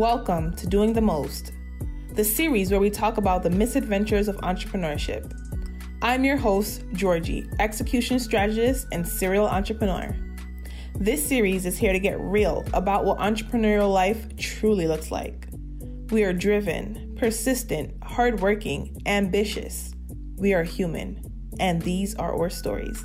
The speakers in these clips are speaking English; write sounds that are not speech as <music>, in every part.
Welcome to Doing the Most, the series where we talk about the misadventures of entrepreneurship. I'm your host, Georgie, execution strategist and serial entrepreneur. This series is here to get real about what entrepreneurial life truly looks like. We are driven, persistent, hardworking, ambitious. We are human, and these are our stories.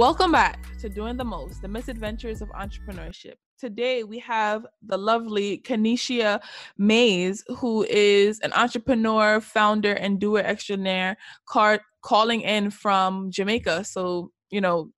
Welcome back to Doing the Most, the misadventures of entrepreneurship. Today we have the lovely Kanisha Mays, who is an entrepreneur, founder, and doer extraordinaire, car- calling in from Jamaica. So, you know,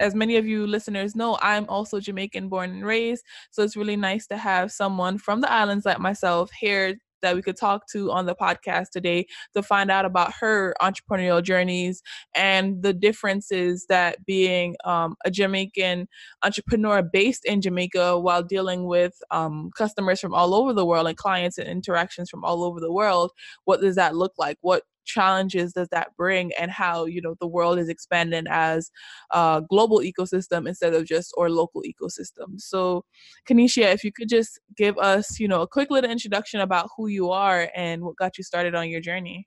as many of you listeners know, I'm also Jamaican born and raised. So it's really nice to have someone from the islands like myself here that we could talk to on the podcast today to find out about her entrepreneurial journeys and the differences that being um, a Jamaican entrepreneur based in Jamaica while dealing with um, customers from all over the world and clients and interactions from all over the world, what does that look like? What challenges does that bring and how you know the world is expanding as a global ecosystem instead of just or local ecosystem so kanisha if you could just give us you know a quick little introduction about who you are and what got you started on your journey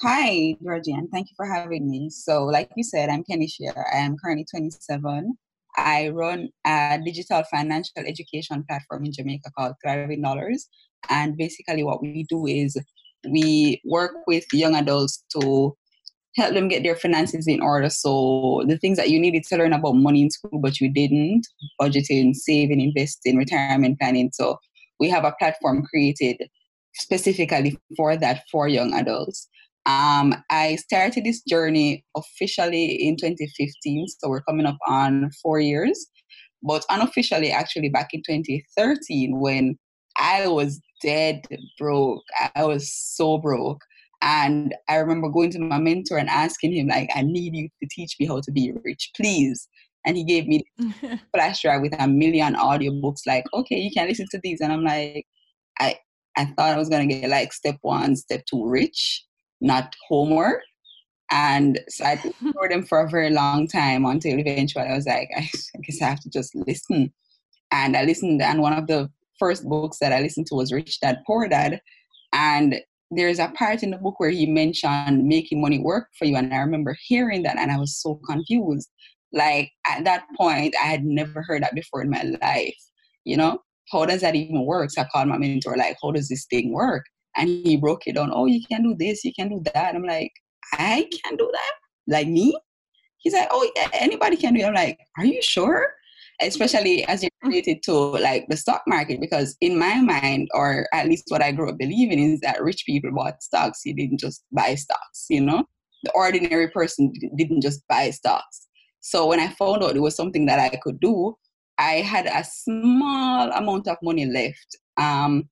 Hi, Georgian. Thank you for having me. So, like you said, I'm Kenisha. I am currently 27. I run a digital financial education platform in Jamaica called Thriving Dollars. And basically, what we do is we work with young adults to help them get their finances in order. So the things that you needed to learn about money in school, but you didn't, budgeting, saving, investing, retirement planning. So we have a platform created specifically for that for young adults. Um, I started this journey officially in 2015, so we're coming up on four years, but unofficially actually back in 2013 when I was dead broke. I was so broke. And I remember going to my mentor and asking him, like, I need you to teach me how to be rich, please. And he gave me <laughs> flash drive with a million audiobooks, like, okay, you can listen to these. And I'm like, I I thought I was gonna get like step one, step two rich, not homework. And so I ignored <laughs> them for a very long time until eventually I was like, I guess I have to just listen. And I listened, and one of the first books that I listened to was Rich Dad Poor Dad. And there's a part in the book where he mentioned making money work for you. And I remember hearing that and I was so confused. Like at that point, I had never heard that before in my life. You know, how does that even work? So I called my mentor, like, how does this thing work? And he broke it down. Oh, you can do this, you can do that. I'm like, I can do that? Like me? He's like, oh, yeah, anybody can do it. I'm like, are you sure? Especially as you're related to like the stock market because in my mind or at least what i grew up believing is that rich people bought stocks. You didn't just buy stocks you know? The ordinary person didn't just buy stocks. So when i found out it was something that i could do i had a small amount of money left. Um,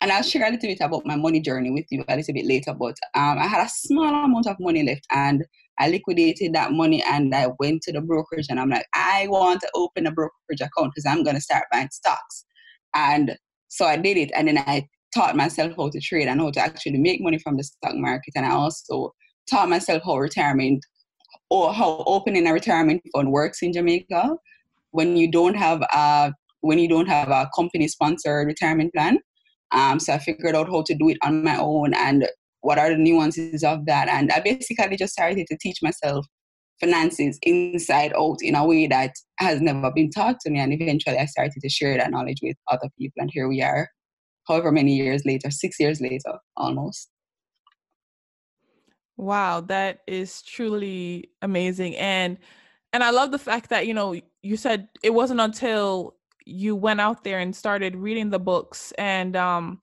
and I'll share a little bit about my money journey with you a little bit later. But um, I had a small amount of money left, and I liquidated that money and I went to the brokerage and I'm like, I want to open a brokerage account because I'm going to start buying stocks. And so I did it. And then I taught myself how to trade and how to actually make money from the stock market. And I also taught myself how retirement or how opening a retirement fund works in Jamaica when you don't have a when you don't have a company sponsored retirement plan. Um, so I figured out how to do it on my own and what are the nuances of that? And i basically just started to teach myself finances inside out in a way that has never been taught to me. And eventually i started to share that knowledge with other people. And here we are however many years later six years later almost. Wow that is truly amazing. And and i love the fact that you know you said it wasn't until you went out there and started reading the books and um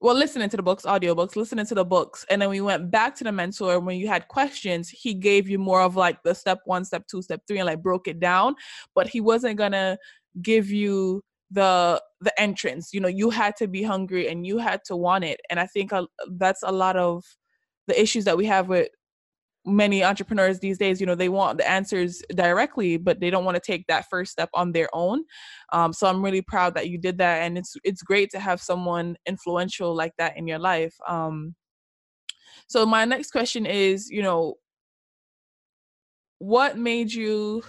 well listening to the books audiobooks listening to the books. And then we went back to the mentor when you had questions he gave you more of like the step one step two step three and like broke it down. But he wasn't gonna give you the the entrance. You know you had to be hungry and you had to want it. And i think that's a lot of the issues that we have with many entrepreneurs these days you know they want the answers directly but they don't want to take that first step on their own. Um, so i'm really proud that you did that and it's it's great to have someone influential like that in your life. Um, so my next question is you know what made you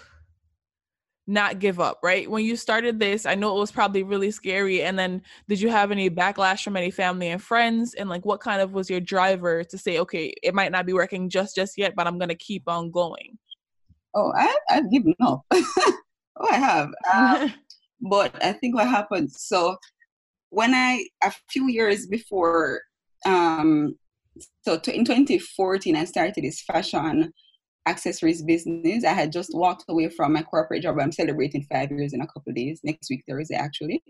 not give up, right? When you started this, I know it was probably really scary. And then did you have any backlash from any family and friends? And like what kind of was your driver to say, okay, it might not be working just just yet, but I'm gonna keep on going? Oh, I I've given up. <laughs> oh, I have. Um, <laughs> but I think what happened, so when I a few years before um so in 2014 I started this fashion accessories business. I had just walked away from my corporate job. I'm celebrating five years in a couple days, next week, Thursday, actually.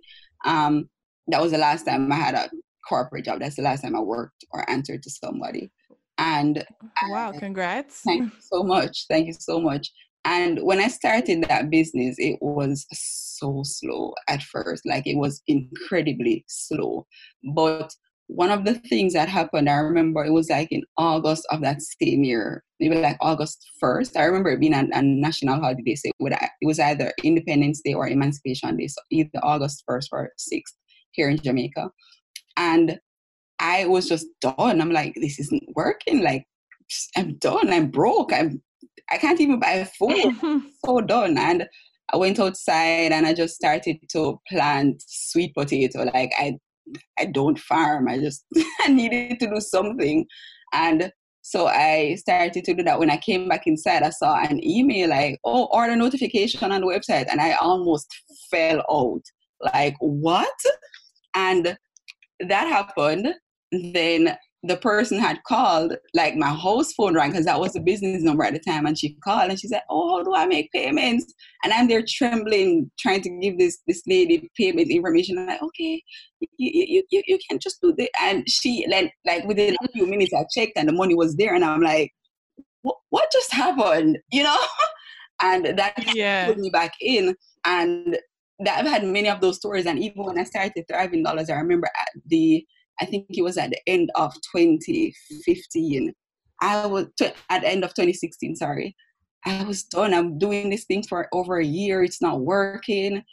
Um, that was the last time I had a corporate job. That's the last time I worked or answered to somebody. And wow, I, congrats. Thank you so much. Thank you so much. And when I started that business, it was so slow at first. Like it was incredibly slow. But one of the things that happened, I remember it was like in August of that same year, maybe like August 1st. I remember it being a, a national holiday. So it was either Independence Day or Emancipation Day, so either August 1st or 6th here in Jamaica. And I was just done. I'm like, this isn't working. Like, I'm done. I'm broke. I'm, I can't even buy food. <laughs> so done. And I went outside and I just started to plant sweet potato. Like I I don't farm. I just <laughs> I needed to do something. And so I started to do that. When I came back inside, I saw an email like, oh, order notification on the website. And I almost fell out. Like, what? And that happened. Then the person had called, like my house phone rang because that was the business number at the time, and she called and she said, "Oh, how do I make payments?" And I'm there trembling, trying to give this this lady payment information. I'm like, okay, you you you, you can just do this. And she like like within a few minutes, I checked and the money was there, and I'm like, what what just happened? <laughs> You know? and that yeah. put me back in and that I've had many of those stories. And even when I started thriving dollars, I remember at the I think it was at the end of 2015. I was at the end of 2016. Sorry, I was done. I'm doing this thing for over a year. It's not working.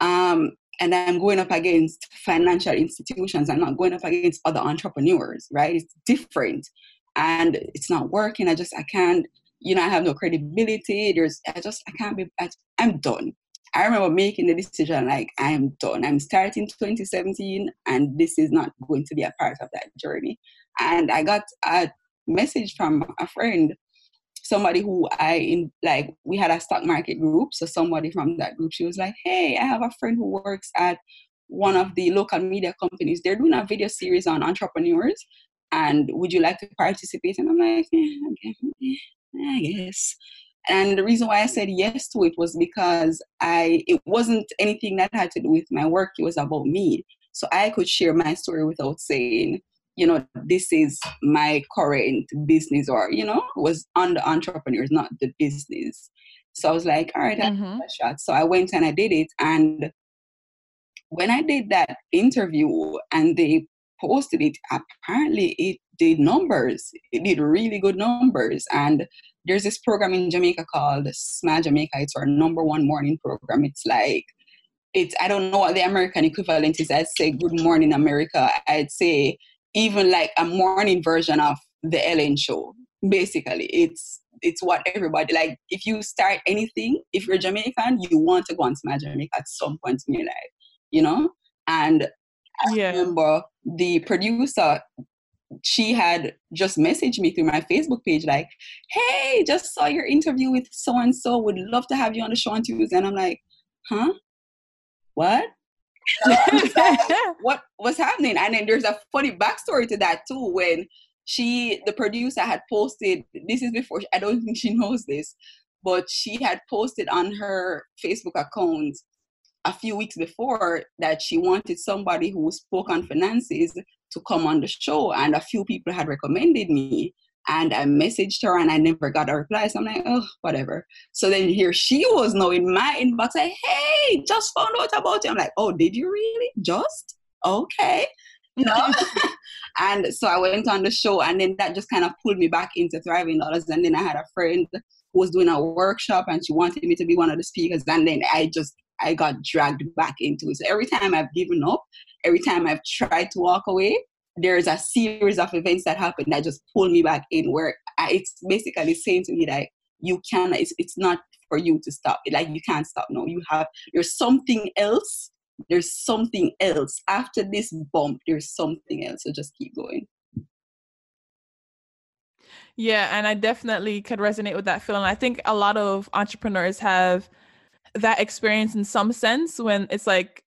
Um, and I'm going up against financial institutions. I'm not going up against other entrepreneurs, right? It's different, and it's not working. I just I can't. You know, I have no credibility. There's I just I can't be. I, I'm done. I remember making the decision like I'm done. I'm starting 2017 and this is not going to be a part of that journey. And I got a message from a friend, somebody who I in like we had a stock market group. So somebody from that group, she was like, Hey, I have a friend who works at one of the local media companies. They're doing a video series on entrepreneurs. And would you like to participate? And I'm like, yeah, okay, I guess. And the reason why I said yes to it was because I it wasn't anything that had to do with my work, it was about me. So I could share my story without saying, you know, this is my current business or, you know, was on the entrepreneurs, not the business. So I was like, all right, mm-hmm. a shot. So I went and I did it. And when I did that interview and they posted it, apparently it did numbers. It did really good numbers. And there's this program in Jamaica called Smile Jamaica. It's our number one morning program. It's like it's I don't know what the American equivalent is. I'd say Good Morning America. I'd say even like a morning version of the Ellen show. Basically, it's it's what everybody like. If you start anything, if you're Jamaican, you want to go on Smile Jamaica at some point in your life, you know. And I yeah. remember the producer she had just messaged me through my Facebook page, like, hey, just saw your interview with so and so, would love to have you on the show on Tuesday. And I'm like, huh? What? <laughs> what was happening? And then there's a funny backstory to that too. When she, the producer, had posted, this is before, I don't think she <laughs> knows this, but she had posted on her Facebook account a few weeks before that she wanted somebody who spoke on finances to come on the show. And a few people had recommended me. And I messaged her and I never got a reply. So I'm like, oh, whatever. So then here she was now in my inbox, like, hey, just found out about you. I'm like, oh, did you really? Just? Okay. You know? <laughs> <laughs> and so I went on the show and then that just kind of pulled me back into Thriving Dollars. And then I had a friend who was doing a workshop and she wanted me to be one of the speakers. And then I just I got dragged back into it. So every time I've given up, every time I've tried to walk away, there's a series of events that happen that just pull me back in where I, it's basically saying to me that you can it's, it's not for you to stop. Like you can't stop. No you have there's something else. There's something else. After this bump there's something else. So just keep going. Yeah and i definitely could resonate with that feeling. I think a lot of entrepreneurs have that experience in some sense when it's like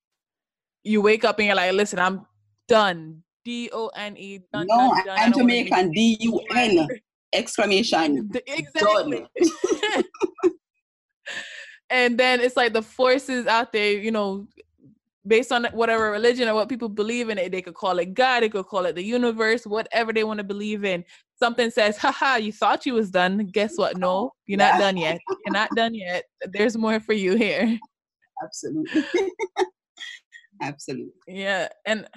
you wake up and you're like listen i'm done. D-o-n-e done, no done, done, i'm jamaican. d-u-n exclamation. <laughs> Exactly. <laughs> And then it's like the forces out there you know based on whatever religion or what people believe in it they could call it god they could call it the universe whatever they want to believe in. Something says haha you thought you was done. Guess what? No you're not done yet. You're not done yet. There's more for you here. <laughs> Absolutely absolutely yeah and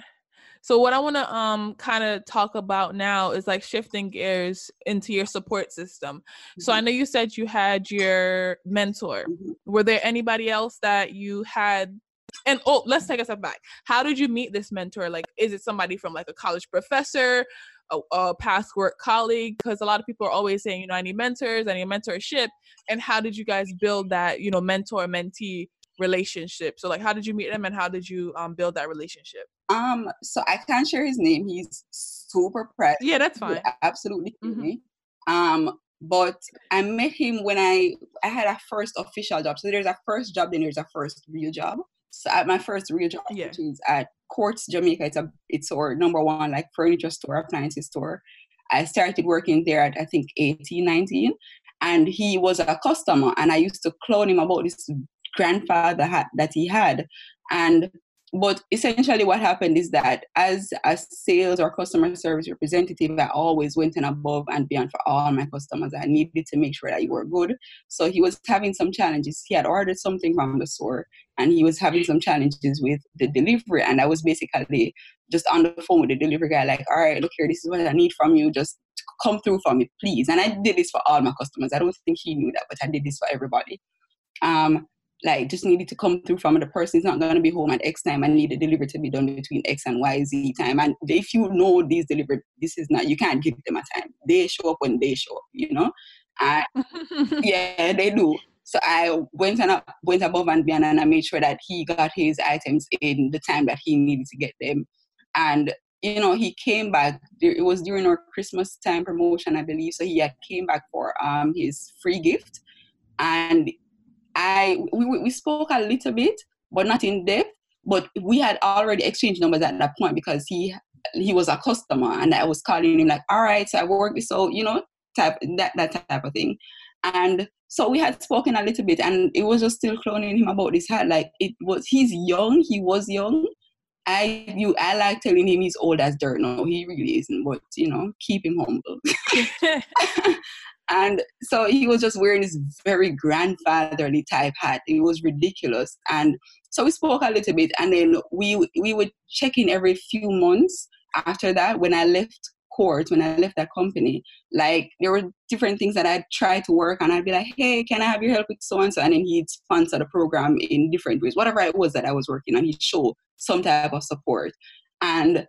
so what I want to um kind of talk about now is like shifting gears into your support system. Mm-hmm. So I mm-hmm. know you said you had your mentor. Mm-hmm. Were there anybody else that you had and oh, let's take a step back. How did you meet this mentor? Like is it somebody from like a college professor, a, a past work colleague because a lot of people are always saying, you know, I need mentors, I need mentorship. And how did you guys build that, you know, mentor mentee relationship? So like how did you meet him and how did you um build that relationship? Um, so I can't share his name. He's super press. Yeah, that's fine. Absolutely. Mm-hmm. Um, but I met him when I I had a first official job. So there's a first job, then there's a first real job. So at my first real job, yeah. which is at Courts Jamaica, it's a it's our number one like furniture store, appliances store. I started working there at I think 18, 19, and he was a customer, and I used to clone him about this grandfather hat that he had, and but essentially what happened is that as a sales or customer service representative i always went in above and beyond for all my customers. I needed to make sure that you were good. So he was having some challenges. He had ordered something from the store and he was having some challenges with the delivery. And i was basically just on the phone with the delivery guy like all right look here this is what i need from you. Just come through for me please. And i did this for all my customers. I don't think he knew that but i did this for everybody. Um, like just needed to come through from the person is not going to be home at X time. I need the delivery to be done between X and Y Z time. And if you know these delivery, this is not you can't give them a time. They show up when they show up, you know. And <laughs> yeah, they do. So I went and went above and beyond, and I made sure that he got his items in the time that he needed to get them. And you know, he came back. It was during our Christmas time promotion, I believe. So he had came back for um his free gift, and I we, we spoke a little bit, but not in depth. But we had already exchanged numbers at that point because he he was a customer and I was calling him like, all right, so I work with so you know type that that type of thing. And so we had spoken a little bit and it was just still cloning him about this hat. Like it was he's young, he was young. I you I like telling him he's old as dirt. No, he really isn't, but you know, keep him humble. <laughs> <laughs> <laughs> And so he was just wearing this very grandfatherly type hat. It was ridiculous. And so we spoke a little bit, and then we we would check in every few months after that. When I left court, when I left that company, like there were different things that I'd try to work on. I'd be like, "Hey, can I have your help with so and so?" And then he'd sponsor the program in different ways, whatever it was that I was working on. He'd show some type of support, and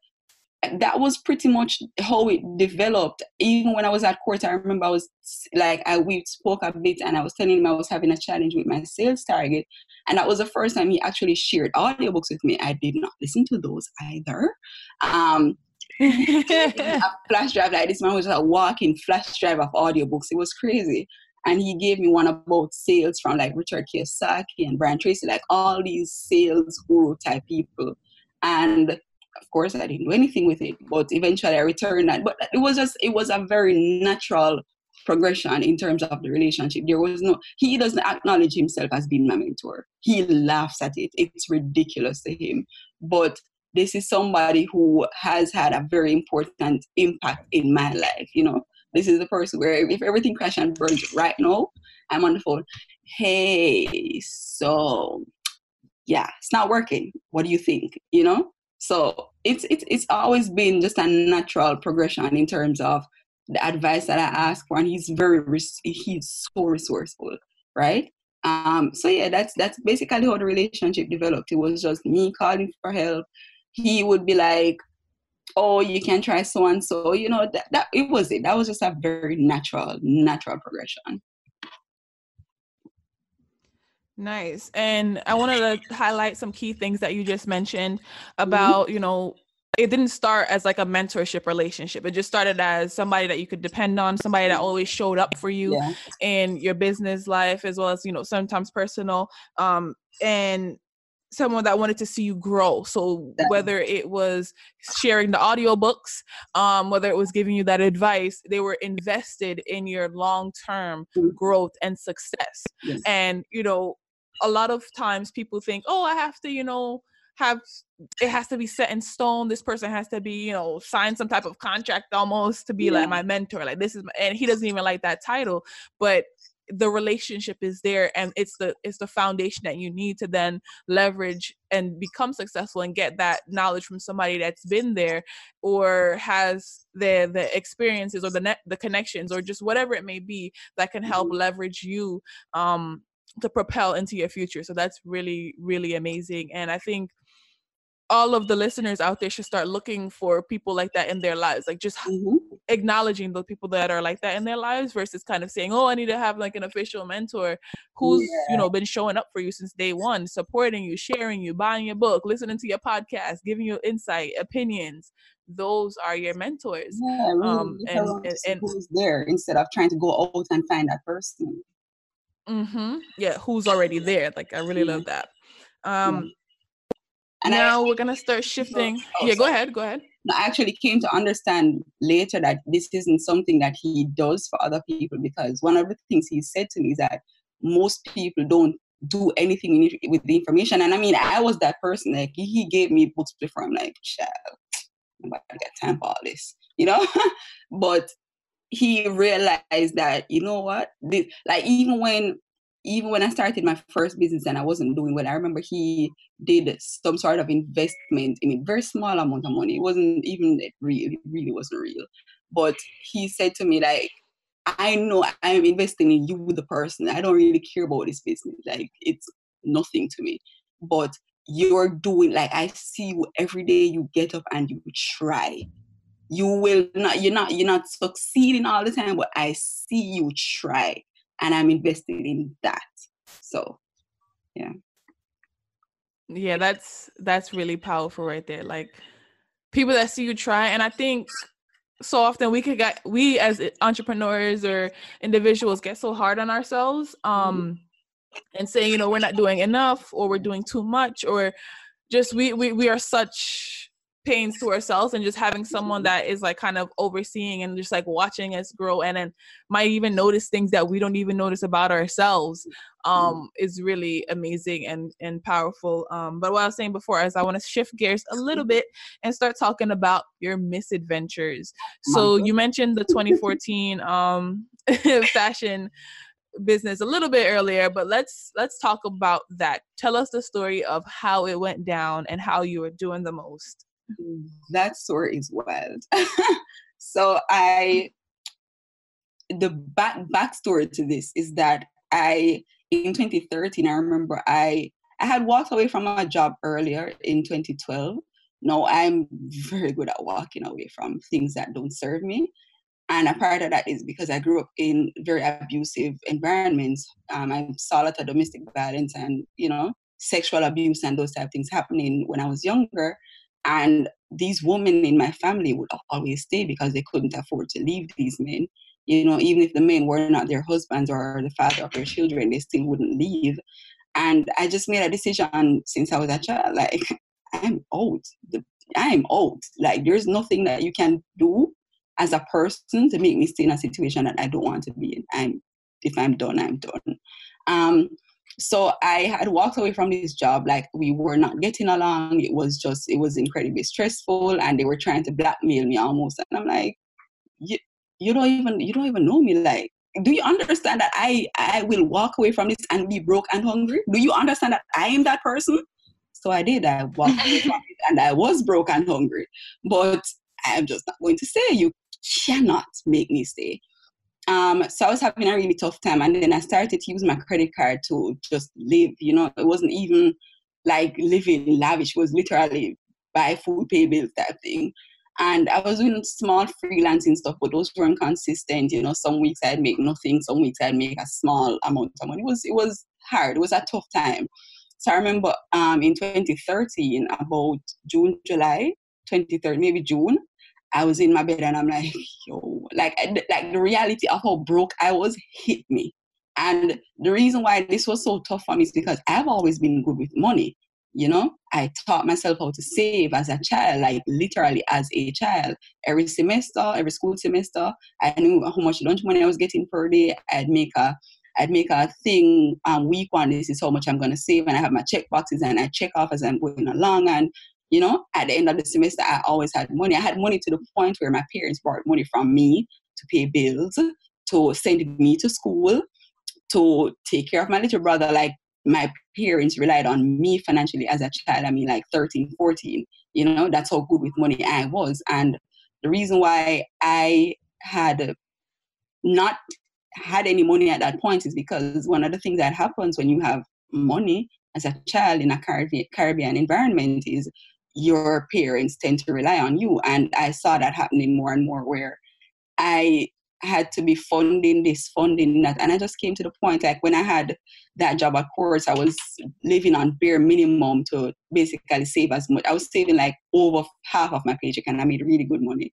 that was pretty much how it developed. Even when I was at court, I remember I was like, I we spoke a bit, and I was telling him I was having a challenge with my sales target, and that was the first time he actually shared audiobooks with me. I did not listen to those either. Um, a <laughs> flash drive like this man was a walking flash drive of audiobooks. It was crazy. And he gave me one about sales from like Richard Kiyosaki and Brian Tracy, like all these sales guru type people. And of course i didn't do anything with it but eventually i returned that but it was just it was a very natural progression in terms of the relationship. There was no he doesn't acknowledge himself as being my mentor. He laughs at it. It's ridiculous to him. But this is somebody who has had a very important impact in my life you know? This is the person where if everything crashes and burns right now i'm on the phone. Hey so yeah it's not working. What do you think? You know so it's it's it's always been just a natural progression in terms of the advice that I ask for, and he's very he's so resourceful, right? Um, so yeah, that's that's basically how the relationship developed. It was just me calling for help. He would be like, "Oh, you can try so and so," you know. That, that it was it. That was just a very natural, natural progression. Nice. And I wanted to highlight some key things that you just mentioned mm-hmm. about, mm-hmm. you know, it didn't start as like a mentorship relationship. It just started as somebody that you could depend on, somebody that always showed up for you yeah. in your business life as well as, you know, sometimes personal. Um, and someone that wanted to see you grow so whether it was sharing the audiobooks um whether it was giving you that advice they were invested in your long-term mm-hmm. growth and success yes. and you know a lot of times people think oh i have to you know have it has to be set in stone this person has to be you know sign some type of contract almost to be yeah. like my mentor like this is my, and he doesn't even like that title but the relationship is there and it's the it's the foundation that you need to then leverage and become successful and get that knowledge from somebody that's been there or has the the experiences or the net the connections or just whatever it may be that can help mm-hmm. leverage you um to propel into your future so that's really really amazing and i think all of the listeners out there should start looking for people like that in their lives like just mm-hmm. acknowledging the people that are like that in their lives versus kind of saying oh i need to have like an official mentor who's yeah. you know been showing up for you since day one supporting you sharing you buying your book listening to your podcast giving you insight opinions those are your mentors yeah, really um and, and, and who's there instead of trying to go out and find that person mm-hmm yeah who's already there like i really love that um and now I, we're gonna start shifting. Oh, yeah, go ahead. Go ahead. I actually came to understand later that this isn't something that he does for other people because one of the things he said to me is that most people don't do anything with the information. And I mean, I was that person. Like he gave me books before. I'm like, child, I got time for all this, you know. <laughs> but he realized that you know what, like even when even when I started my first business and I wasn't doing well, I remember he did some sort of investment in a very small amount of money. It wasn't even real, it really wasn't real. But he said to me, like, I know I'm investing in you, the person. I don't really care about this business. Like, it's nothing to me. But you're doing, like, I see you every day you get up and you try. You will not, you're not, you're not succeeding all the time, but I see you try and I'm invested in that. So, yeah. Yeah, that's that's really powerful right there. Like people that see you try, and I think so often we could get we as entrepreneurs or individuals get so hard on ourselves um mm-hmm. and saying you know we're not doing enough or we're doing too much or just we we, we are such pains to ourselves and just having someone mm-hmm. that is like kind of overseeing and just like watching us grow and then might even notice things that we don't even notice about ourselves mm-hmm. um is really amazing and and powerful um but what i was saying before is i want to shift gears a little bit and start talking about your misadventures. So you mentioned the <laughs> 2014 um <laughs> fashion business a little bit earlier but let's let's talk about that. Tell us the story of how it went down and how you were doing the most that story is wild. <laughs> so I, the back backstory to this is that I, in 2013, I remember I, I had walked away from my job earlier in 2012. Now I'm very good at walking away from things that don't serve me. And a part of that is because I grew up in very abusive environments. Um, I saw a lot of domestic violence and, you know, sexual abuse and those type of things happening when I was younger. And these women in my family would always stay because they couldn't afford to leave these men. You know, even if the men were not their husbands or the father of their children, they still wouldn't leave. And I just made a decision since I was a child, like, <laughs> I'm old. I'm old. Like, there's nothing that you can do as a person to make me stay in a situation that I don't want to be in. I'm, if I'm done, I'm done. Um, so I had walked away from this job like we were not getting along. It was just it was incredibly stressful, and they were trying to blackmail me almost. And I'm like, you, you don't even you don't even know me. Like, do you understand that I I will walk away from this and be broke and hungry? Do you understand that I am that person? So I did. I walked away <laughs> from it, and I was broke and hungry. But I'm just not going to say you cannot make me stay. Um, so I was having a really tough time, and then I started to use my credit card to just live. You know, it wasn't even like living lavish; it was literally buy food, pay bills type thing. And I was doing small freelancing stuff, but those weren't consistent. You know, some weeks I'd make nothing, some weeks I'd make a small amount of money. It was it was hard. It was a tough time. So I remember um, in 2013, about June, July, 2013, maybe June, I was in my bed and I'm like, <laughs> yo, like, like the reality of how broke I was hit me. And the reason why this was so tough for me is because I've always been good with money. You know, I taught myself how to save as a child, like literally as a child. Every semester, every school semester, I knew how much lunch money I was getting per day. I'd make a I'd make a thing um, week one. This is how much I'm going to save, and I have my check boxes and I check off as I'm going along. And you know, at the end of the semester, I always had money. I had money to the point where my parents borrowed money from me to pay bills, to send me to school, to take care of my little brother. Like my parents relied on me financially as a child. I mean, like 13, 14. You know, that's how good with money I was. And the reason why I had not had any money at that point is because one of the things that happens when you have money as a child in a Caribbean, environment is your parents tend to rely on you. And I saw that happening more and more where I had to be funding this, funding that. And I just came to the point like when I had that job at Courts, I was living on bare minimum to basically save as much. I was saving like over half of my paycheck and I made really good money.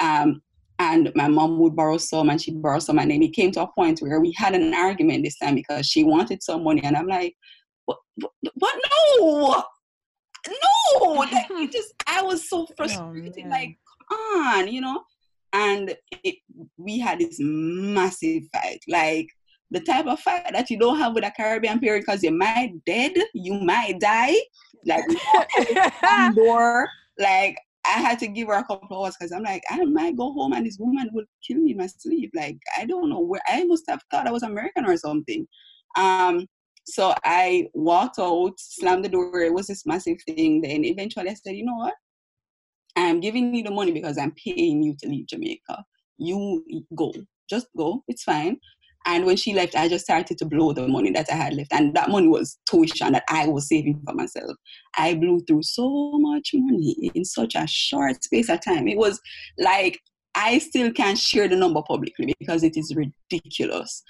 Um, and my mom would borrow some and she'd borrow some. And then it came to a point where we had an argument this time because she wanted some money. And I'm like, what? what? No! No! <laughs> Like, it just, I was so oh, frustrated. Oh, like, come on, you know? and it, we had this massive fight like the type of fight that you don't have with a caribbean parent because you might dead you might die like door <laughs> like I had to give her a couple of hours because I'm like, I might go home and this woman will kill me in my sleep. Like, I don't know where I must have thought I was American or something. Um, so I walked out, slammed the door. It was this massive thing. Then eventually I said, you know what? I'm giving you the money because I'm paying you to leave Jamaica. You go, just go, it's fine. And when she left, I just started to blow the money that I had left. And that money was tuition that I was saving for myself. I blew through so much money in such a short space of time. It was like I still can't share the number publicly because it is ridiculous.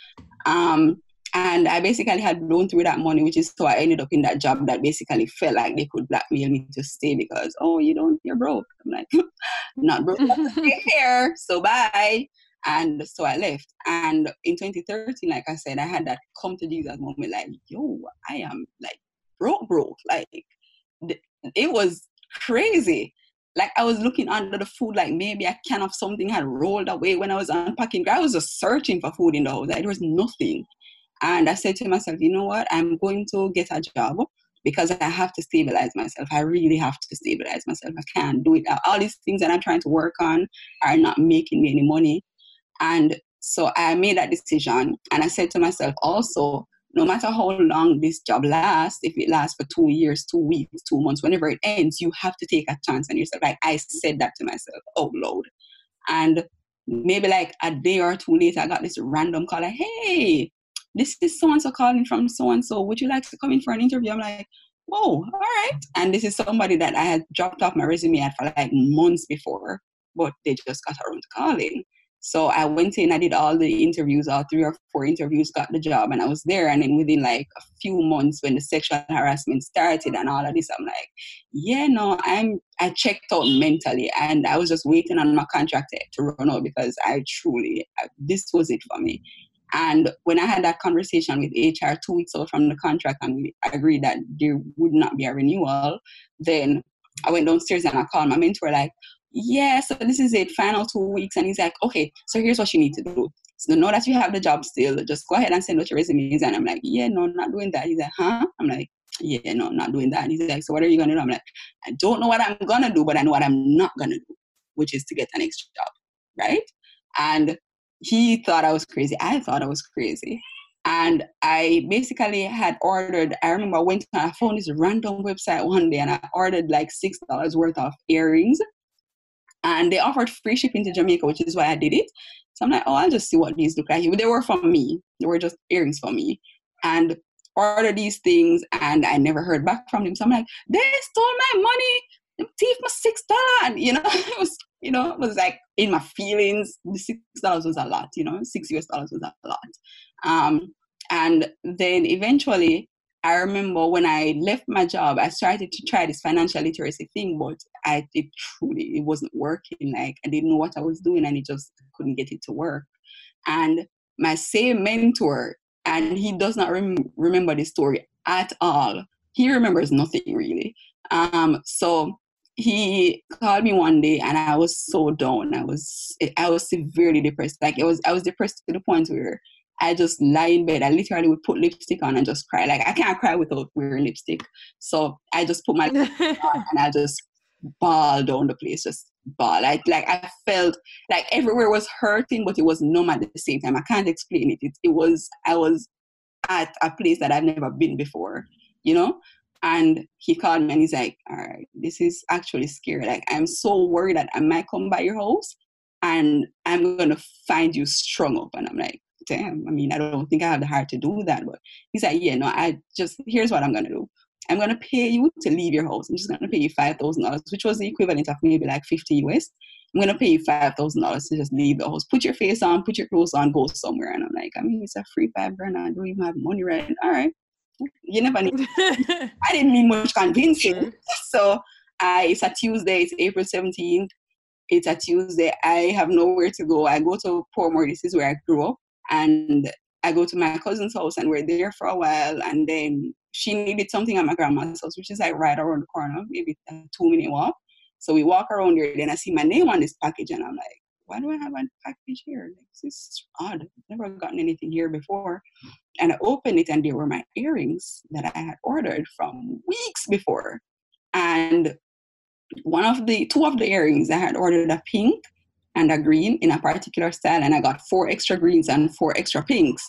Um, and I basically had blown through that money, which is so I ended up in that job that basically felt like they could blackmail me to stay because, oh, you don't, you're broke. I'm like, <laughs> not broke, here, <laughs> so bye. And so I left. And in 2013, like I said, I had that come to Jesus moment, like, yo, I am like broke, broke. Like, it was crazy. Like I was looking under the food, like maybe a can of something had rolled away when I was unpacking. I was just searching for food in the house. Like, there was nothing. And I said to myself, you know what? I'm going to get a job because I have to stabilize myself. I really have to stabilize myself. I can't do it. All these things that I'm trying to work on are not making me any money. And so I made that decision. And I said to myself also, no matter how long this job lasts, if it lasts for two years, two weeks, two months, whenever it ends, you have to take a chance on yourself. Like I said that to myself out loud. And maybe like a day or two later, I got this random call like, hey, this is so and so calling from so and so. Would you like to come in for an interview? I'm like, whoa, all right. And this is somebody that I had dropped off my resume at for like months before, but they just got around to calling. So I went in, I did all the interviews, all three or four interviews, got the job, and I was there. And then within like a few months, when the sexual harassment started and all of this, I'm like, yeah, no, I'm. I checked out mentally, and I was just waiting on my contract to run out because I truly, this was it for me. And when I had that conversation with HR two weeks out from the contract and we agreed that there would not be a renewal, then I went downstairs and I called my mentor like, yeah, so this is it, final two weeks. And he's like, okay, so here's what you need to do. So know that you have the job still, just go ahead and send out your resumes. And I'm like, yeah, no, not doing that. He's like, huh? I'm like, yeah, no, not doing that. And he's like, so what are you gonna do? I'm like, I don't know what I'm gonna do, but I know what I'm not gonna do, which is to get an extra job, right? And he thought I was crazy. I thought I was crazy. And I basically had ordered, I remember I went to, I found this random website one day and I ordered like $6 worth of earrings. And they offered free shipping to Jamaica, which is why I did it. So I'm like, oh, I'll just see what these look like. They were for me. They were just earrings for me. And ordered these things and I never heard back from them. So I'm like, they stole my money They thief my six dollar you know <laughs> it was you know it was like in my feelings the six dollars was a lot you know six us dollars was a lot um And then eventually, I remember when I left my job, I started to try this financial literacy thing, but I it truly it wasn't working. Like I didn't know what I was doing, and it just couldn't get it to work. And my same mentor, and he does not rem- remember the story at all. He remembers nothing really. Um, so he called me one day and I was so down. I was I was severely depressed. Like it was I was depressed to the point where I just lie in bed. I literally would put lipstick on and just cry. Like I can't cry without wearing lipstick. So I just put my <laughs> on and I just bawl down the place, just bawl. Like like I felt like everywhere was hurting, but it was numb at the same time. I can't explain it. It, it was I was at a place that I've never been before, you know? And he called me and he's like, All right, this is actually scary. Like, I'm so worried that I might come by your house and I'm going to find you strung up. And I'm like, Damn, I mean, I don't think I have the heart to do that. But he's like, Yeah, no, I just, here's what I'm going to do. I'm going to pay you to leave your house. I'm just going to pay you $5,000, which was the equivalent of maybe like 50 US. I'm going to pay you $5,000 to just leave the house. Put your face on, put your clothes on, go somewhere. And I'm like, I mean, it's a free five grand. I don't even have money right. All right you never need. <laughs> I didn't need much convincing. Sure. So I, it's a Tuesday, it's April 17th. It's a Tuesday. I have nowhere to go. I go to Portmore, this is where I grew up. And I go to my cousin's house and we're there for a while. And then she needed something at my grandma's house, which is like right around the corner, maybe a two minute walk. So we walk around there. Then I see my name on this package and I'm like, why do I have a package here? Like, this is odd. I've never gotten anything here before. And I opened it, and there were my earrings that I had ordered from weeks before. And one of the two of the earrings, I had ordered a pink and a green in a particular style, and I got four extra greens and four extra pinks.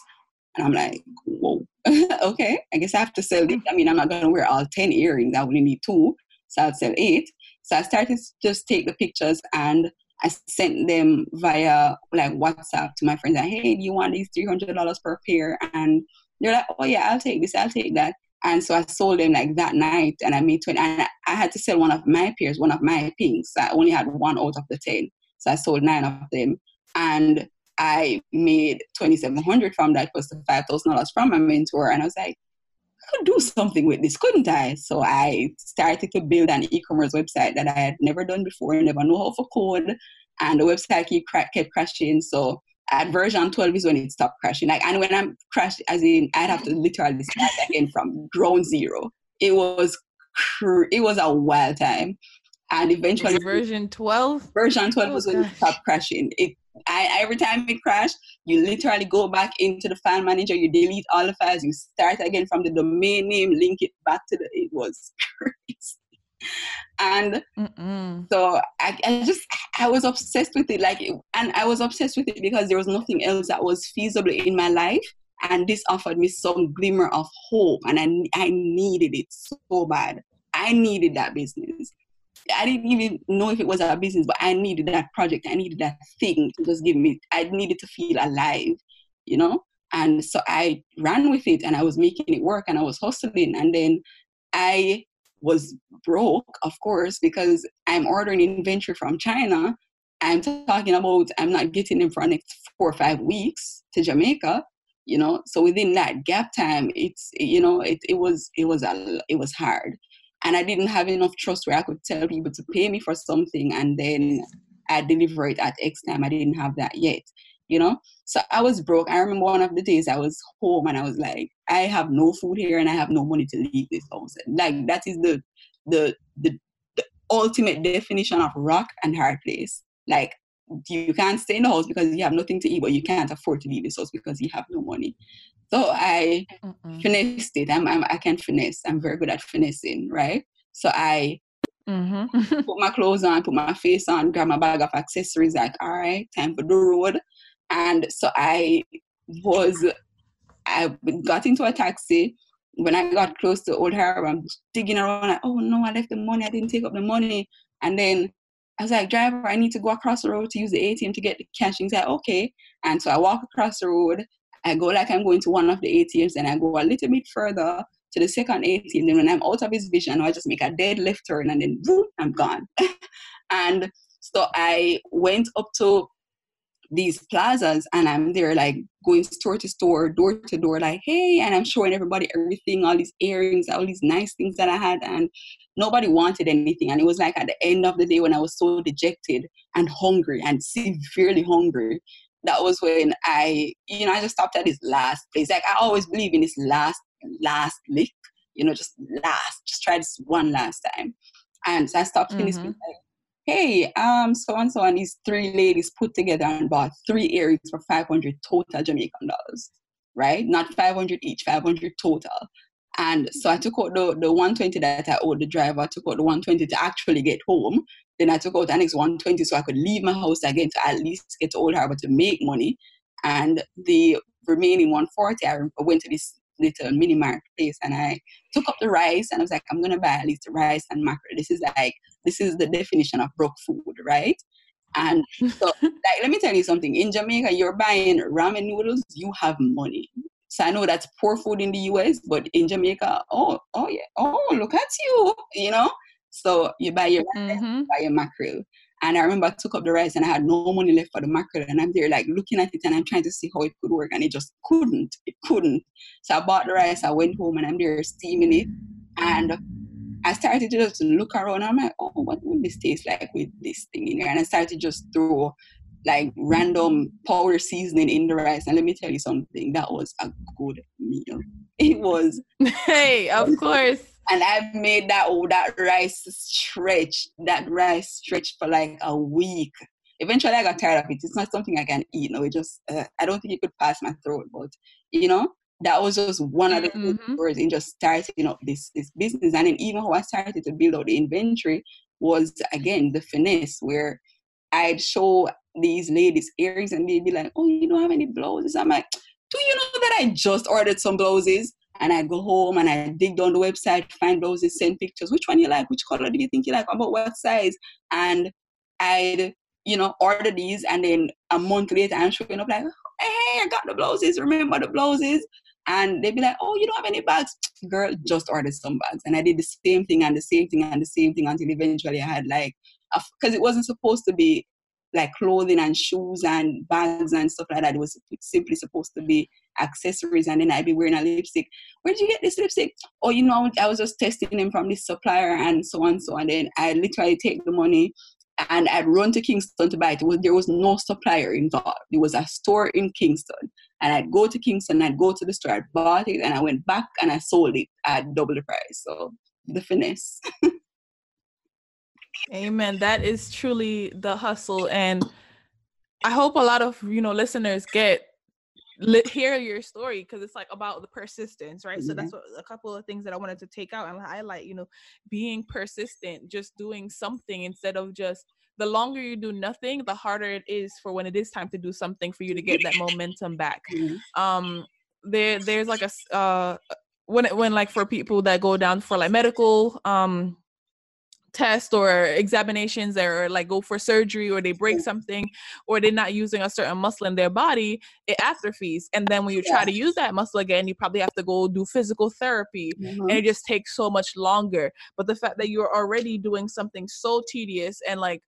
And I'm like, whoa, <laughs> okay, I guess I have to sell these. Hmm. I mean, I'm not gonna wear all 10 earrings, I only need two, so I'll sell eight. So I started to just take the pictures and I sent them via like WhatsApp to my friends. Like, hey, do you want these three hundred dollars per pair? And they're like, oh yeah, I'll take this, I'll take that. And so I sold them like that night, and I made twenty. And I had to sell one of my pairs, one of my pinks. I only had one out of the ten, so I sold nine of them, and I made twenty seven hundred from that. Plus the five thousand dollars from my mentor, and I was like, could do something with this, couldn't I? So I started to build an e-commerce website that I had never done before, never know how to code, and the website kept crashing. So at version 12 is when it stopped crashing. Like, and when I'm crashed, as in, I'd have to literally start again from ground zero. It was, cr- it was a wild time. And eventually, version 12. Version 12 oh, was when gosh. it stopped crashing. It I, every time it crashed, you literally go back into the file manager, you delete all the files, you start again from the domain name, link it back to the. It was <laughs> crazy. And Mm-mm. so I, I just I was obsessed with it, like, and I was obsessed with it because there was nothing else that was feasible in my life, and this offered me some glimmer of hope, and I I needed it so bad. I needed that business. I didn't even know if it was our business, but I needed that project. I needed that thing to just give me, I needed to feel alive, you know? And so I ran with it and I was making it work and I was hustling. And then I was broke, of course, because I'm ordering inventory from China. I'm talking about I'm not getting them for the next four or five weeks to Jamaica, you know. So within that gap time, it's you know it, it was it was a it was hard and I didn't have enough trust where I could tell people to pay me for something and then I deliver it at X time. I didn't have that yet, you know. So I was broke. I remember one of the days I was home and I was like, I have no food here and I have no money to leave this house. Like that is the the the, the ultimate definition of rock and hard place. Like you can't stay in the house because you have nothing to eat, but you can't afford to leave this house because you have no money. So I Mm-mm. finessed it. I'm, I'm, i can finesse. I'm very good at finessing, right? So I mm-hmm. <laughs> put my clothes on, put my face on, grab my bag of accessories. Like, all right, time for the road. And so I was, I got into a taxi. When I got close to Old Harbour, I'm digging around. Like, oh no, I left the money. I didn't take up the money. And then I was like, driver, I need to go across the road to use the ATM to get the cash. He's like, okay. And so I walk across the road I go like I'm going to one of the ATMs and I go a little bit further to the second ATM. Then when I'm out of his vision, I just make a dead left turn and then boom, I'm gone. <laughs> and so I went up to these plazas and I'm there like going store to store, door to door, like, hey, and I'm showing everybody everything, all these earrings, all these nice things that I had, and nobody wanted anything. And it was like at the end of the day when I was so dejected and hungry and severely hungry, that was when I, you know, I just stopped at this last place. Like I always believe in this last, last lick, you know, just last, just try this one last time. And so I stopped mm-hmm. in this place, like, hey, um, so and so and these three ladies put together and bought three earrings for 500 total Jamaican dollars, right? Not 500 each, 500 total. And so I took out the, the 120 that I owed the driver, I took out the 120 to actually get home. Then I took out the next 120 so I could leave my house again to at least get to Old Harbour to make money. And the remaining 140, I went to this little mini market place and I took up the rice and I was like, I'm gonna buy at least rice and mackerel. This is like this is the definition of broke food, right? And so <laughs> like let me tell you something. In Jamaica, you're buying ramen noodles, you have money. So I know that's poor food in the US, but in Jamaica, oh, oh yeah, oh look at you, you know. So you buy your mm-hmm. buy your mackerel. And I remember I took up the rice and I had no money left for the mackerel. And I'm there like looking at it and I'm trying to see how it could work. And it just couldn't. It couldn't. So I bought the rice. I went home and I'm there steaming it. And I started to just look around. I'm like, oh, what would this taste like with this thing in here? And I started to just throw like random powder seasoning in the rice. And let me tell you something, that was a good meal. It was. <laughs> Hey, of course and I made that oh that rice stretch, that rice stretch for like a week. Eventually, I got tired of it. It's not something I can eat. No, it just uh, I don't think it could pass my throat. But you know, that was just one of the mm-hmm. words in just starting up this this business. And then even how I started to build out the inventory was again the finesse where I'd show these ladies earrings and they'd be like, "Oh, you don't have any blouses." I'm like, "Do you know that I just ordered some blouses?" and I go home and I dig down the website, find blouses, send pictures. Which one you like? Which color do you think you like? About what size? And I'd, you know, order these and then a month later I'm showing up like, hey, I got the blouses. Remember the blouses? And they'd be like, oh, you don't have any bags? Girl, just ordered some bags. And I did the same thing and the same thing and the same thing until eventually I had like, because it wasn't supposed to be like clothing and shoes and bags and stuff like that. It was simply supposed to be accessories and then I'd be wearing a lipstick. Where did you get this lipstick? Oh, you know, I was just testing them from this supplier and so on so on. And then I literally take the money and I'd run to Kingston to buy it. was, there was no supplier involved. There was a store in Kingston. And I'd go to Kingston, I'd go to the store, I bought it, and I went back and I sold it at double the price. So the finesse. <laughs> Amen. That is truly the hustle. And I hope a lot of, you know, listeners get hear your story because it's like about the persistence right mm-hmm. so that's what a couple of things that i wanted to take out and highlight you know being persistent just doing something instead of just the longer you do nothing the harder it is for when it is time to do something for you to get that momentum back mm-hmm. um there there's like a uh when it, when like for people that go down for like medical um test or examinations or like go for surgery or they break something or they're not using a certain muscle in their body it atrophies. And then when you try to use that muscle again you probably have to go do physical therapy mm-hmm. and it just takes so much longer. But the fact that you're already doing something so tedious and like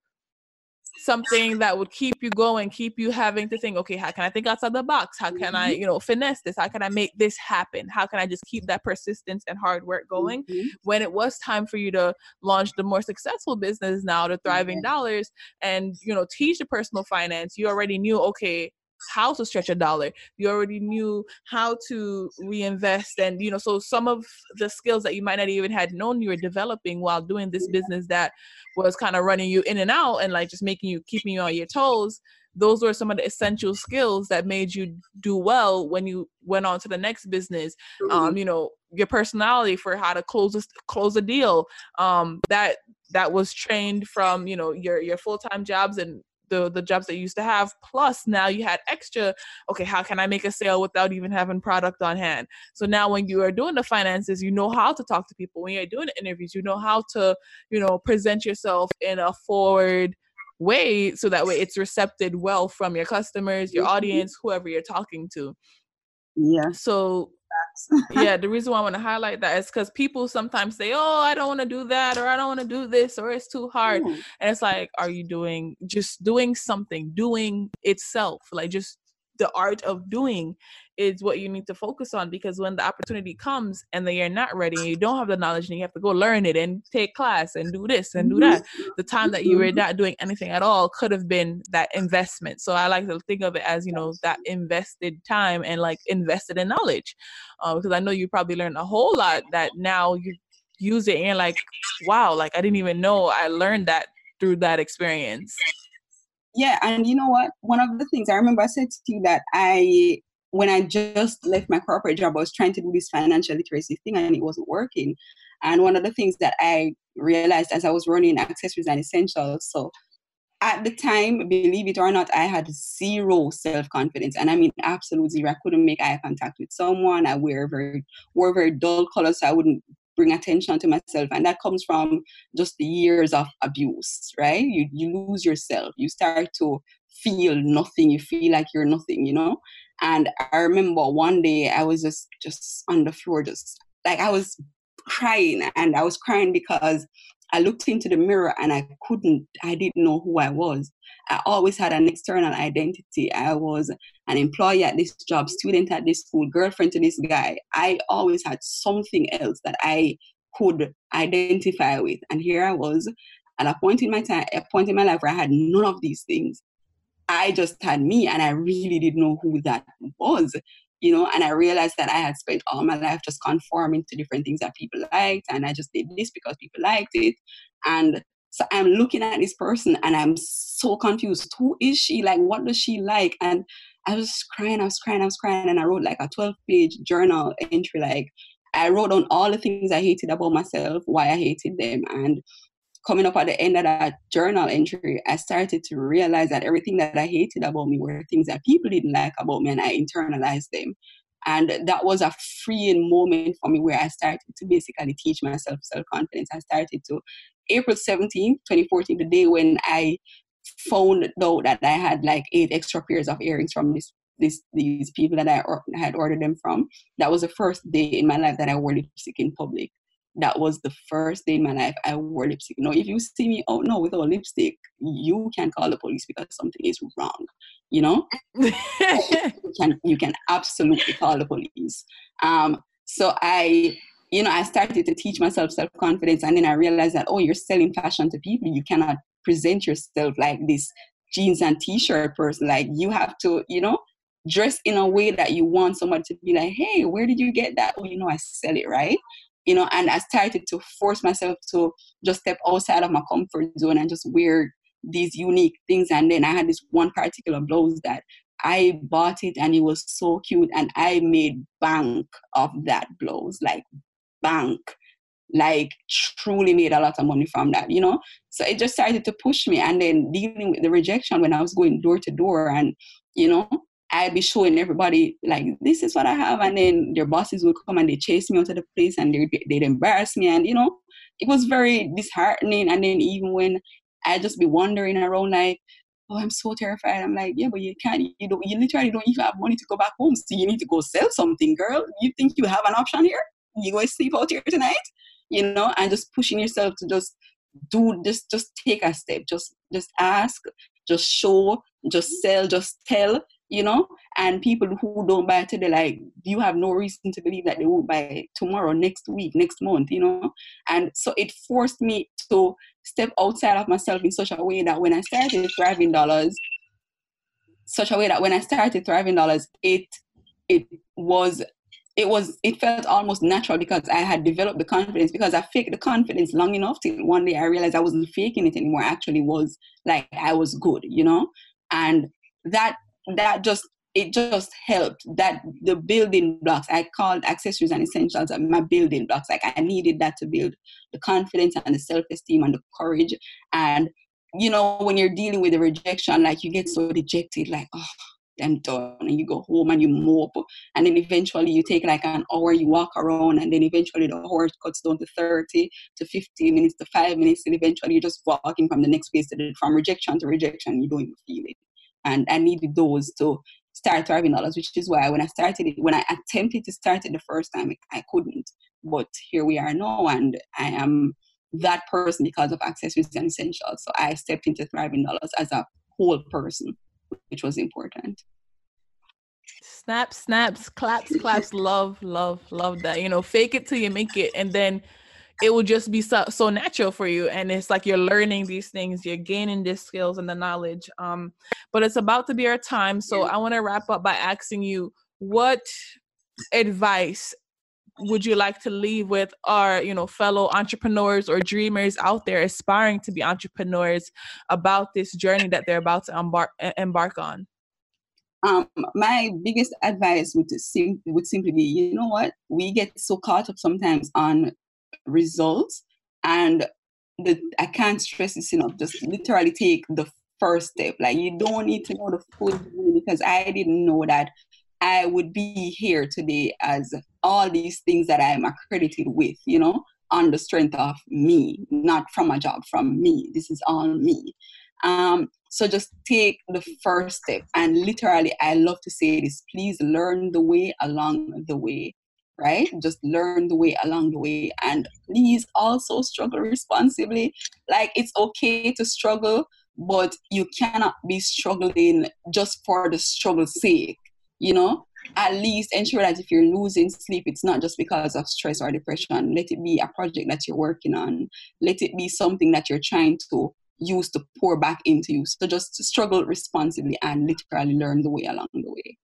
something that would keep you going, keep you having to think, okay, how can I think outside the box? How can I, mm-hmm. you know, finesse this? How can I make this happen? How can I just keep that persistence and hard work going? Mm-hmm. When it was time for you to launch the more successful business now, the thriving mm-hmm. dollars, and you know, teach the personal finance, you already knew, okay, how to stretch a dollar. You already knew how to reinvest and you know so some of the skills that you might not even had known you were developing while doing this business that was kind of running you in and out and like just making you keeping you on your toes those were some of the essential skills that made you do well when you went on to the next business. Um, mm-hmm. you know your personality for how to close a, close a deal um that that was trained from you know your your full-time jobs and the the jobs that you used to have plus now you had extra okay how can i make a sale without even having product on hand so now when you are doing the finances you know how to talk to people when you're doing interviews you know how to you know present yourself in a forward way so that way it's recepted well from your customers your mm-hmm. audience whoever you're talking to yeah so. <laughs> yeah, the reason why I want to highlight that is because people sometimes say, "Oh, I don't want to do that," or "I don't want to do this," or "It's too hard," mm. and it's like, are you doing just doing something, doing itself, like just the art of doing is what you need to focus on because when the opportunity comes and then you're not ready and you don't have the knowledge and you have to go learn it and take class and do this and do that the time that you were not doing anything at all could have been that investment. So i like to think of it as you know that invested time and like invested in knowledge uh, because i know you probably learned a whole lot that now you use it and you're like wow like i didn't even know i learned that through that experience yeah and you know what one of the things i remember i said to you that i when I just left my corporate job, I was trying to do this financial literacy thing and it wasn't working. And one of the things that I realized as I was running accessories and essentials, so at the time, believe it or not, I had zero self confidence, and I mean absolute zero. I couldn't make eye contact with someone. I wear very wore very dull colors, so I wouldn't bring attention to myself, and that comes from just the years of abuse, right? You you lose yourself. You start to feel nothing. You feel like you're nothing, you know. And I remember one day I was just just on the floor, just like I was crying, and I was crying because I looked into the mirror and I couldn't, I didn't know who I was. I always had an external identity. I was an employee at this job, student at this school, girlfriend to this guy. I always had something else that I could identify with. And here I was at a point in my time, a point in my life where I had none of these things. I just had me and I really didn't know who that was, you know, and I realized that I had spent all my life just conforming to different things that people liked and I just did this because people liked it. And so I'm looking at this person and I'm so confused. Who is she? Like, what does she like? And I was crying, I was crying, I was crying. And I wrote like a 12 page journal entry. Like, I wrote on all the things I hated about myself, why I hated them. And coming up at the end of that journal entry, I started to realize that everything that I hated about me were things that people didn't like about me, and I internalized them. And that was a freeing moment for me where I started to basically teach myself self confidence. I started to, April 17, 2014, the day when I found out that I had like eight extra pairs of earrings from this this these people that I or, had ordered them from. That was the first day in my life that I wore lipstick in public that was the first day in my life I wore lipstick. You know, if you see me out now without lipstick, you can call the police because something is wrong. You know, <laughs> you can you can absolutely call the police. Um, so I, you know, I started to teach myself self confidence, and then I realized that oh, you're selling fashion to people. You cannot present yourself like this jeans and t-shirt person. Like you have to, you know, dress in a way that you want somebody to be like, hey, where did you get that? Oh, you know, I sell it, right? You know, and I started to force myself to just step outside of my comfort zone and just wear these unique things. And then I had this one particular blouse that I bought it and it was so cute and I made bank of that blouse, like bank, like truly made a lot of money from that, you know? So it just started to push me and then dealing with the rejection when I was going door to door and, you know, I'd be showing everybody like this is what I have, and then their bosses would come and they chase me out of the place and they they'd embarrass me, and you know it was very disheartening. And then even when I'd just be wandering around like, oh, I'm so terrified. I'm like, yeah, but you can't. You don't. You literally don't even have money to go back home, so you need to go sell something, girl. You think you have an option here? You go sleep out here tonight, you know, and just pushing yourself to just do just just take a step just just ask just show just sell just tell you know and people who don't buy today like you have no reason to believe that they won't buy tomorrow next week next month you know and so it forced me to step outside of myself in such a way that when i started thriving dollars such a way that when i started thriving dollars it it was it was it felt almost natural because I had developed the confidence because I faked the confidence long enough till one day I realized I wasn't faking it anymore. I actually was like I was good, you know? And that that just it just helped that the building blocks i called accessories and essentials are my building blocks. Like i needed that to build the confidence and the self-esteem and the courage. And you know when you're dealing with the rejection like you get so dejected like oh i'm done and you go home and you mope. And then eventually you take like an hour you walk around and then eventually the hour cuts down to 30 to 15 minutes to 5 minutes and eventually you're just walking from the next place to the, from rejection to rejection. You don't even feel it and I needed those to start thriving dollars, which is why when I started it, when I attempted to start it the first time, I couldn't. But here we are now, and I am that person because of accessories and essentials. So I stepped into thriving dollars as a whole person, which was important. Snaps, snaps, claps, claps, <laughs> love, love, love that. You know, fake it till you make it, and then it will just be so, so natural for you. And it's like you're learning these things you're gaining these skills and the knowledge. Um but it's about to be our time. So i want to wrap up by asking you what advice would you like to leave with our you know fellow entrepreneurs or dreamers out there aspiring to be entrepreneurs about this journey that they're about to embark embark on? Um, my biggest advice would, sim- would simply be you know what? We get so caught up sometimes on results. And the i can't stress this enough just literally take the first step. Like you don't need to know the full because i didn't know that i would be here today as all these things that i'm accredited with you know on the strength of me not from a job from me. This is all me. Um, so just take the first step. And literally i love to say this please learn the way along the way right? Just learn the way along the way. And please also struggle responsibly. Like it's okay to struggle, but you cannot be struggling just for the struggle's sake, you know? At least ensure that if you're losing sleep, it's not just because of stress or depression. Let it be a project that you're working on. Let it be something that you're trying to use to pour back into you. So just struggle responsibly and literally learn the way along the way.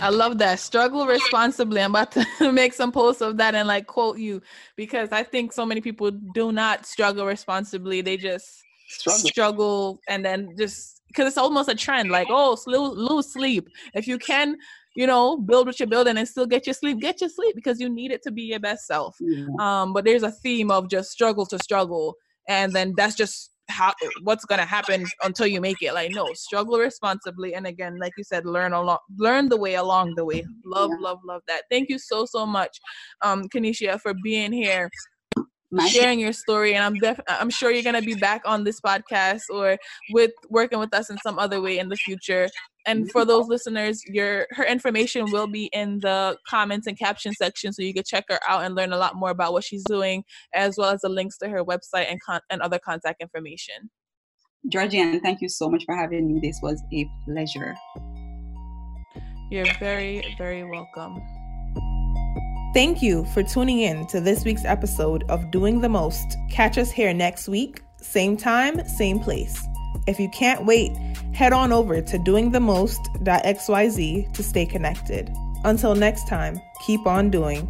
I love that. Struggle responsibly. I'm about to <laughs> make some posts of that and like quote you because I think so many people do not struggle responsibly. They just struggle, struggle and then just because it's almost a trend like, oh, lose, lose sleep. If you can, you know, build what you're building and still get your sleep, get your sleep because you need it to be your best self. Yeah. Um, but there's a theme of just struggle to struggle. And then that's just how what's gonna happen until you make it. Like no, struggle responsibly, and again, like you said, learn along, learn the way along the way. Love, yeah. love, love that. Thank you so so much, um, Kanisha, for being here. My sharing your story and i'm def i'm sure you're going to be back on this podcast or with working with us in some other way in the future and for those listeners, your her information will be in the comments and caption section, so you can check her out and learn a lot more about what she's doing, as well as the links to her website and con- and other contact information. Georgianne, thank you so much for having me. This was a pleasure. You're very, very welcome. Thank you for tuning in to this week's episode of Doing the Most. Catch us here next week, same time, same place. If you can't wait, head on over to doingthemost.xyz to stay connected. Until next time, keep on doing.